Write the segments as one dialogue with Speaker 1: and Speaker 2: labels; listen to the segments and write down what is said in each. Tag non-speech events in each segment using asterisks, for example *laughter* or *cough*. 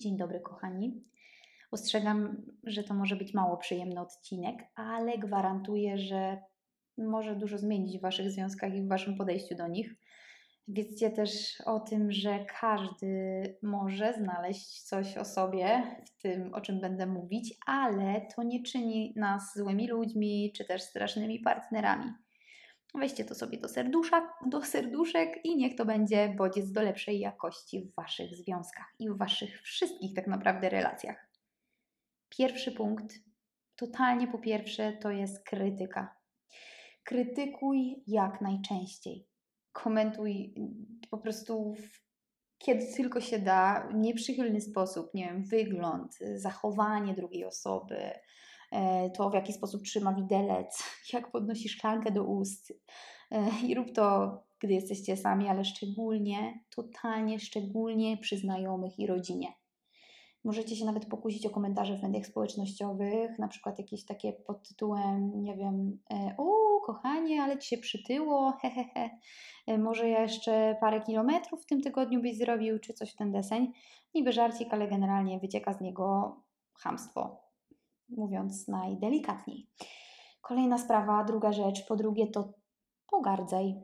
Speaker 1: Dzień dobry, kochani. Ostrzegam, że to może być mało przyjemny odcinek, ale gwarantuję, że może dużo zmienić w Waszych związkach i w Waszym podejściu do nich. Wiedzcie też o tym, że każdy może znaleźć coś o sobie w tym, o czym będę mówić, ale to nie czyni nas złymi ludźmi czy też strasznymi partnerami. Weźcie to sobie do, serduszek, do serduszek i niech to będzie bodziec do lepszej jakości w Waszych związkach i w Waszych wszystkich tak naprawdę relacjach. Pierwszy punkt, totalnie po pierwsze, to jest krytyka. Krytykuj jak najczęściej. Komentuj po prostu w, kiedy tylko się da, nieprzychylny sposób, nie wiem, wygląd, zachowanie drugiej osoby, to w jaki sposób trzyma widelec, *laughs* jak podnosi szklankę do ust. E, I rób to, gdy jesteście sami, ale szczególnie, totalnie szczególnie przy znajomych i rodzinie. Możecie się nawet pokusić o komentarze w mediach społecznościowych, na przykład jakieś takie pod tytułem, nie wiem, e, o kochanie, ale ci się przytyło, *laughs* hehehe, może ja jeszcze parę kilometrów w tym tygodniu byś zrobił, czy coś w ten deseń. Niby żarcik, ale generalnie wycieka z niego hamstwo mówiąc najdelikatniej. Kolejna sprawa, druga rzecz, po drugie to pogardzaj.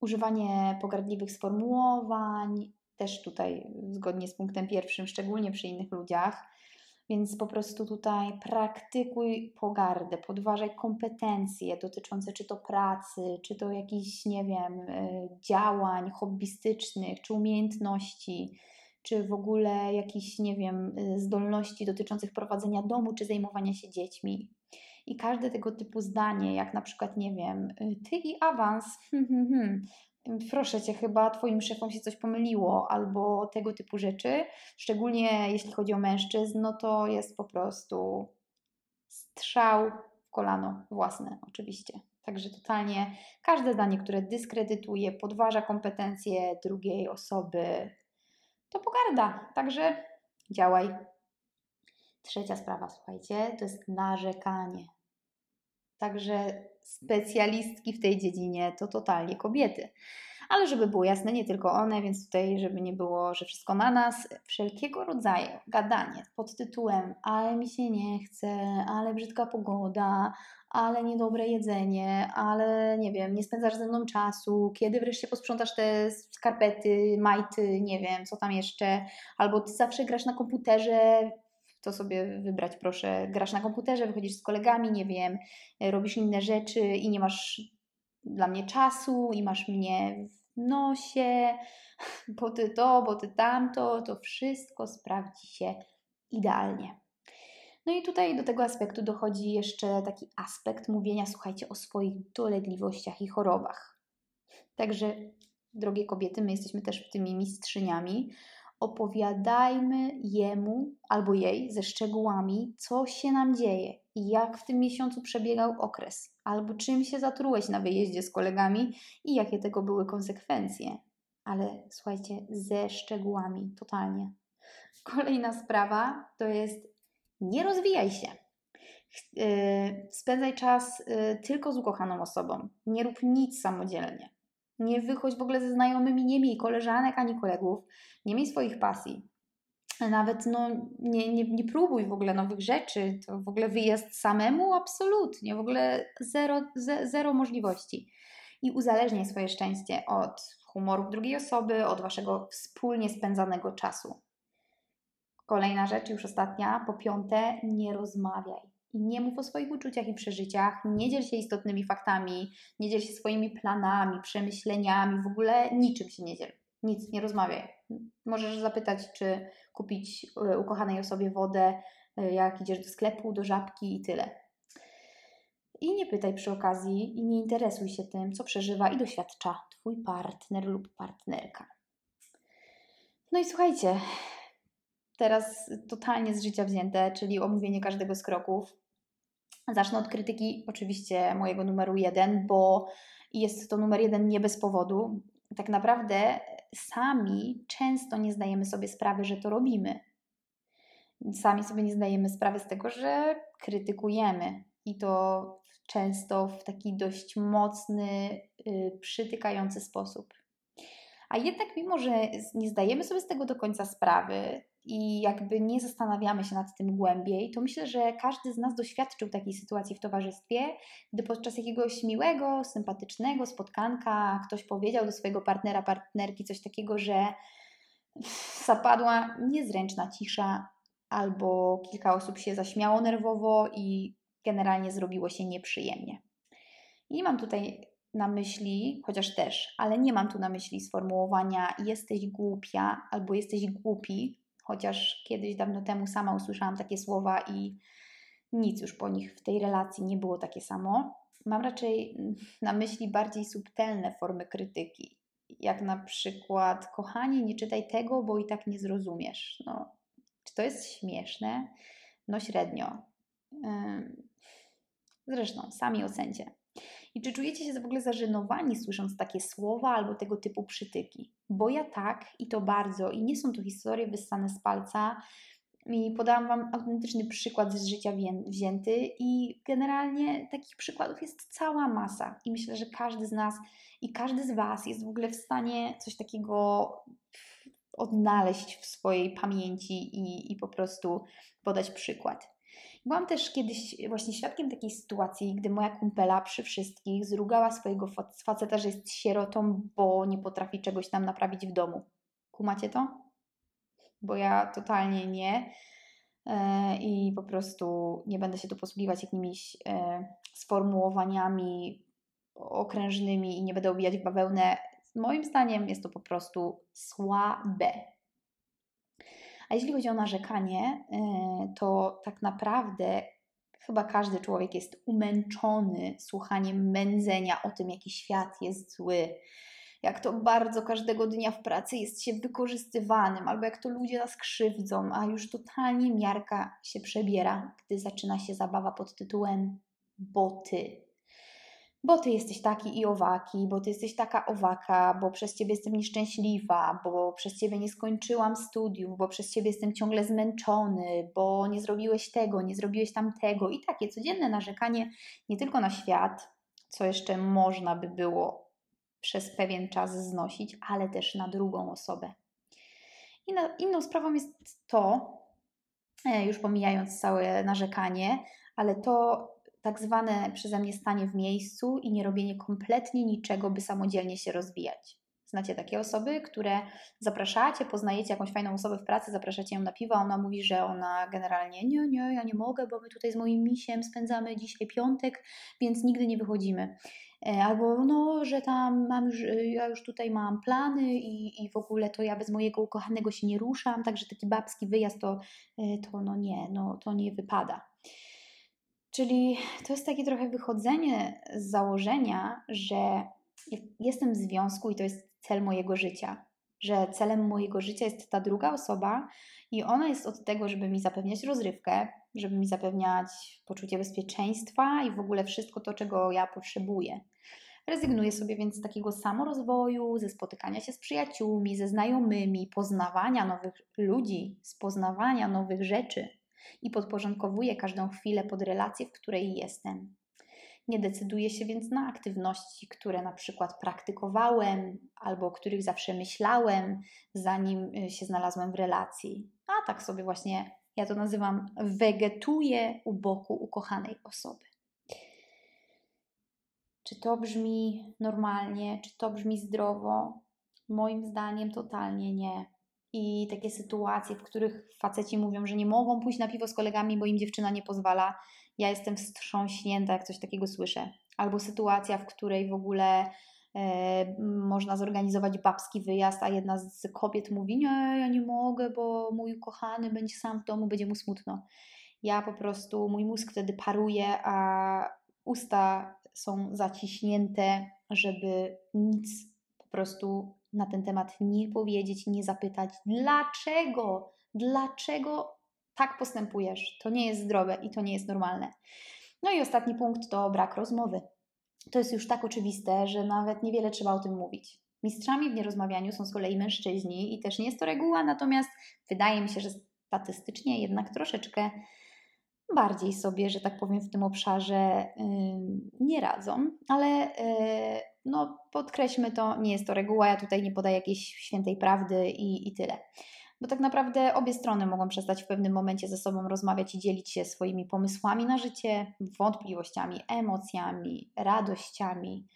Speaker 1: Używanie pogardliwych sformułowań, też tutaj zgodnie z punktem pierwszym, szczególnie przy innych ludziach. Więc po prostu tutaj praktykuj pogardę, podważaj kompetencje dotyczące czy to pracy, czy to jakichś, nie wiem, y, działań hobbystycznych, czy umiejętności czy w ogóle jakichś, nie wiem, y, zdolności dotyczących prowadzenia domu, czy zajmowania się dziećmi. I każde tego typu zdanie, jak na przykład, nie wiem, y, ty i awans, *laughs* hmm, hmm, hmm, proszę cię, chyba twoim szefom się coś pomyliło, albo tego typu rzeczy, szczególnie jeśli chodzi o mężczyzn, no to jest po prostu strzał w kolano własne, oczywiście. Także totalnie każde zdanie, które dyskredytuje, podważa kompetencje drugiej osoby, to pogarda. Także działaj. Trzecia sprawa, słuchajcie, to jest narzekanie. Także specjalistki w tej dziedzinie to totalnie kobiety. Ale żeby było jasne, nie tylko one, więc tutaj, żeby nie było, że wszystko na nas, wszelkiego rodzaju gadanie pod tytułem ale mi się nie chce, ale brzydka pogoda, ale niedobre jedzenie, ale nie wiem, nie spędzasz ze mną czasu, kiedy wreszcie posprzątasz te skarpety, majty, nie wiem, co tam jeszcze, albo ty zawsze grasz na komputerze, to sobie wybrać proszę, grasz na komputerze, wychodzisz z kolegami, nie wiem, robisz inne rzeczy i nie masz dla mnie czasu i masz mnie w nosie, bo ty to, bo ty tamto, to wszystko sprawdzi się idealnie. No i tutaj do tego aspektu dochodzi jeszcze taki aspekt mówienia, słuchajcie, o swoich dolegliwościach i chorobach. Także, drogie kobiety, my jesteśmy też tymi mistrzyniami. Opowiadajmy jemu albo jej ze szczegółami, co się nam dzieje i jak w tym miesiącu przebiegał okres, albo czym się zatrułeś na wyjeździe z kolegami i jakie tego były konsekwencje. Ale słuchajcie, ze szczegółami, totalnie. Kolejna sprawa to jest nie rozwijaj się. Y, spędzaj czas y, tylko z ukochaną osobą. Nie rób nic samodzielnie. Nie wychodź w ogóle ze znajomymi, nie miej koleżanek ani kolegów, nie miej swoich pasji. Nawet no, nie, nie, nie próbuj w ogóle nowych rzeczy, to w ogóle wyjazd samemu absolutnie, w ogóle zero, ze, zero możliwości. I uzależniaj swoje szczęście od humoru drugiej osoby, od waszego wspólnie spędzanego czasu. Kolejna rzecz, już ostatnia, po piąte, nie rozmawiaj. I nie mów o swoich uczuciach i przeżyciach, nie dziel się istotnymi faktami, nie dziel się swoimi planami, przemyśleniami, w ogóle niczym się nie dziel. Nic, nie rozmawiaj. Możesz zapytać, czy kupić e, ukochanej osobie wodę, e, jak idziesz do sklepu, do żabki i tyle. I nie pytaj przy okazji i nie interesuj się tym, co przeżywa i doświadcza Twój partner lub partnerka. No i słuchajcie, teraz totalnie z życia wzięte, czyli omówienie każdego z kroków. Zacznę od krytyki, oczywiście mojego numeru jeden, bo jest to numer jeden nie bez powodu. Tak naprawdę sami często nie zdajemy sobie sprawy, że to robimy. Sami sobie nie zdajemy sprawy z tego, że krytykujemy i to często w taki dość mocny, yy, przytykający sposób. A jednak, mimo że nie zdajemy sobie z tego do końca sprawy i jakby nie zastanawiamy się nad tym głębiej, to myślę, że każdy z nas doświadczył takiej sytuacji w towarzystwie, gdy podczas jakiegoś miłego, sympatycznego spotkanka ktoś powiedział do swojego partnera, partnerki coś takiego, że zapadła niezręczna cisza, albo kilka osób się zaśmiało nerwowo i generalnie zrobiło się nieprzyjemnie. I mam tutaj na myśli, chociaż też, ale nie mam tu na myśli sformułowania jesteś głupia albo jesteś głupi, chociaż kiedyś dawno temu sama usłyszałam takie słowa i nic już po nich w tej relacji nie było takie samo. Mam raczej *laughs* na myśli bardziej subtelne formy krytyki, jak na przykład kochanie, nie czytaj tego, bo i tak nie zrozumiesz. No, czy to jest śmieszne? No średnio. Zresztą, sami ocencie. I czy czujecie się w ogóle zażenowani słysząc takie słowa albo tego typu przytyki? Bo ja tak i to bardzo i nie są to historie wyssane z palca. I podałam Wam autentyczny przykład z życia wzięty i generalnie takich przykładów jest cała masa. I myślę, że każdy z nas i każdy z Was jest w ogóle w stanie coś takiego odnaleźć w swojej pamięci i, i po prostu podać przykład. Byłam też kiedyś właśnie świadkiem takiej sytuacji, gdy moja kumpela przy wszystkich zrugała swojego faceta, że jest sierotą, bo nie potrafi czegoś tam naprawić w domu. Kumacie to? Bo ja totalnie nie. E, I po prostu nie będę się tu posługiwać jakimiś e, sformułowaniami okrężnymi i nie będę obijać w bawełnę. Moim zdaniem jest to po prostu słabe. A jeśli chodzi o narzekanie, y, to tak naprawdę chyba każdy człowiek jest umęczony słuchaniem mędzenia o tym, jaki świat jest zły, jak to bardzo każdego dnia w pracy jest się wykorzystywanym, albo jak to ludzie nas krzywdzą, a już totalnie miarka się przebiera, gdy zaczyna się zabawa pod tytułem boty bo ty jesteś taki i owaki, bo ty jesteś taka owaka, bo przez ciebie jestem nieszczęśliwa, bo przez ciebie nie skończyłam studiów, bo przez ciebie jestem ciągle zmęczony, bo nie zrobiłeś tego, nie zrobiłeś tamtego i takie codzienne narzekanie nie tylko na świat, co jeszcze można by było przez pewien czas znosić, ale też na drugą osobę. Inna, inną sprawą jest to, e, już pomijając całe narzekanie, ale to, tak zwane przeze mnie stanie w miejscu i nie robienie kompletnie niczego, by samodzielnie się rozwijać. Znacie takie osoby, które zapraszacie, poznajecie jakąś fajną osobę w pracy, zapraszacie ją na piwo, a ona mówi, że ona generalnie nie, nie, ja nie mogę, bo my tutaj z moim misiem spędzamy dzisiaj piątek, więc nigdy nie wychodzimy. E, albo no, że tam mam już, ja już tutaj mam plany i, i w ogóle to ja bez mojego ukochanego się nie ruszam, także taki babski wyjazd to, e, to no nie, no to nie wypada. Czyli to jest takie trochę wychodzenie z założenia, że jestem w związku i to jest cel mojego życia. Że celem mojego życia jest ta druga osoba i ona jest od tego, żeby mi zapewniać rozrywkę, żeby mi zapewniać poczucie bezpieczeństwa i w ogóle wszystko to, czego ja potrzebuję. Rezygnuję sobie więc z takiego samorozwoju, ze spotykania się z przyjaciółmi, ze znajomymi, poznawania nowych ludzi, z poznawania nowych rzeczy i podporządkowuję każdą chwilę pod relację, w której jestem. Nie decyduję się więc na aktywności, które na przykład praktykowałem albo o których zawsze myślałem, zanim y, się znalazłem w relacji. A tak sobie właśnie ja to nazywam wegetuję u boku ukochanej osoby. Czy to brzmi normalnie, czy to brzmi zdrowo? Moim zdaniem totalnie nie i takie sytuacje, w których faceci mówią, że nie mogą pójść na piwo z kolegami, bo im dziewczyna nie pozwala. Ja jestem wstrząśnięta, jak coś takiego słyszę. Albo sytuacja, w której w ogóle e, można zorganizować babski wyjazd, a jedna z kobiet mówi: Nie, ja nie mogę, bo mój kochany będzie sam w domu, będzie mu smutno. Ja po prostu, mój mózg wtedy paruje, a usta są zaciśnięte, żeby nic po prostu na ten temat nie powiedzieć, nie zapytać, dlaczego, dlaczego tak postępujesz. To nie jest zdrowe i to nie jest normalne. No i ostatni punkt to brak rozmowy. To jest już tak oczywiste, że nawet niewiele trzeba o tym mówić. Mistrzami w nierozmawianiu są z kolei mężczyźni i też nie jest to reguła, natomiast wydaje mi się, że statystycznie jednak troszeczkę bardziej sobie, że tak powiem, w tym obszarze yy, nie radzą, ale yy, no podkreślmy to, nie jest to reguła, ja tutaj nie podaję jakiejś świętej prawdy i, i tyle. Bo tak naprawdę obie strony mogą przestać w pewnym momencie ze sobą rozmawiać i dzielić się swoimi pomysłami na życie, wątpliwościami, emocjami, radościami.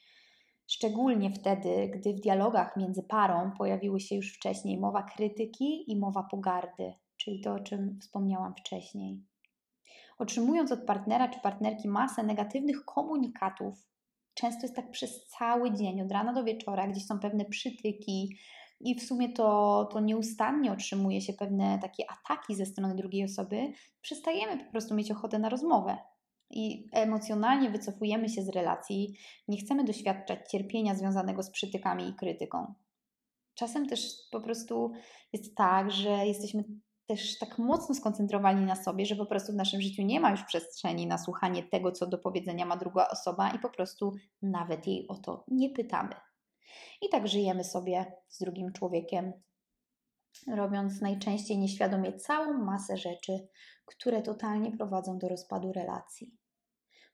Speaker 1: Szczególnie wtedy, gdy w dialogach między parą pojawiły się już wcześniej mowa krytyki i mowa pogardy, czyli to, o czym wspomniałam wcześniej. Otrzymując od partnera czy partnerki masę negatywnych komunikatów, często jest tak przez cały dzień, od rana do wieczora, gdzieś są pewne przytyki, i w sumie to, to nieustannie otrzymuje się pewne takie ataki ze strony drugiej osoby, przestajemy po prostu mieć ochotę na rozmowę. I emocjonalnie wycofujemy się z relacji, nie chcemy doświadczać cierpienia związanego z przytykami i krytyką. Czasem też po prostu jest tak, że jesteśmy też tak mocno skoncentrowani na sobie, że po prostu w naszym życiu nie ma już przestrzeni na słuchanie tego, co do powiedzenia ma druga osoba i po prostu nawet jej o to nie pytamy. I tak żyjemy sobie z drugim człowiekiem, robiąc najczęściej nieświadomie całą masę rzeczy, które totalnie prowadzą do rozpadu relacji.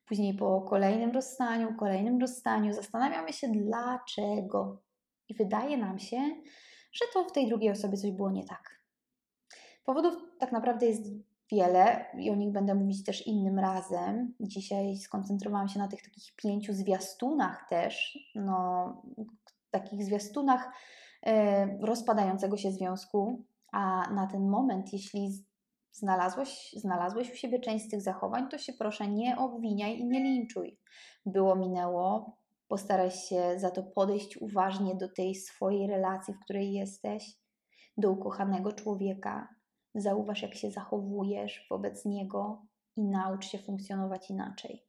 Speaker 1: Później po kolejnym rozstaniu, kolejnym rozstaniu zastanawiamy się dlaczego. I wydaje nam się, że to w tej drugiej osobie coś było nie tak. Powodów tak naprawdę jest wiele i o nich będę mówić też innym razem. Dzisiaj skoncentrowałam się na tych takich pięciu zwiastunach też, no, takich zwiastunach e, rozpadającego się związku, a na ten moment, jeśli znalazłeś, znalazłeś u siebie część z tych zachowań, to się proszę nie obwiniaj i nie linczuj. Było, minęło, postaraj się za to podejść uważnie do tej swojej relacji, w której jesteś, do ukochanego człowieka. Zauważ, jak się zachowujesz wobec niego i naucz się funkcjonować inaczej.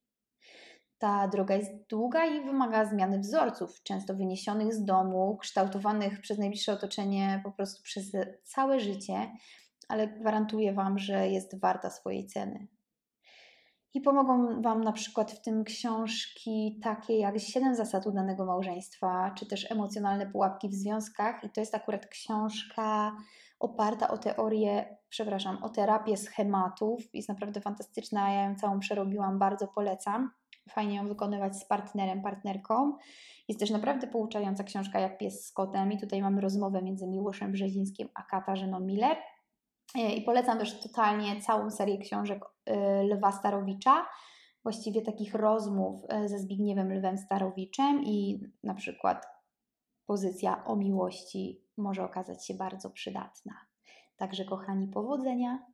Speaker 1: Ta droga jest długa i wymaga zmiany wzorców, często wyniesionych z domu, kształtowanych przez najbliższe otoczenie po prostu przez całe życie, ale gwarantuję Wam, że jest warta swojej ceny. I pomogą Wam na przykład w tym książki takie jak Siedem zasad udanego małżeństwa, czy też Emocjonalne pułapki w związkach. I to jest akurat książka oparta o teorię, przepraszam, o terapię schematów. Jest naprawdę fantastyczna, ja ją całą przerobiłam, bardzo polecam fajnie ją wykonywać z partnerem, partnerką. Jest też naprawdę pouczająca książka jak Pies z kotem i tutaj mamy rozmowę między Miłoszem Brzezińskim a Katarzyną Miller. E, I polecam też totalnie całą serię książek e, Lwa Starowicza, właściwie takich rozmów e, ze Zbigniewem Lwem Starowiczem i na przykład pozycja o miłości może okazać się bardzo przydatna. Także kochani, powodzenia.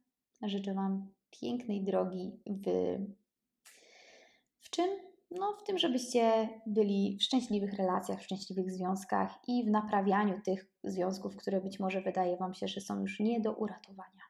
Speaker 1: Życzę Wam pięknej drogi w w czym? No, w tym, żebyście byli w szczęśliwych relacjach, w szczęśliwych związkach i w naprawianiu tych związków, które być może wydaje Wam się, że są już nie do uratowania.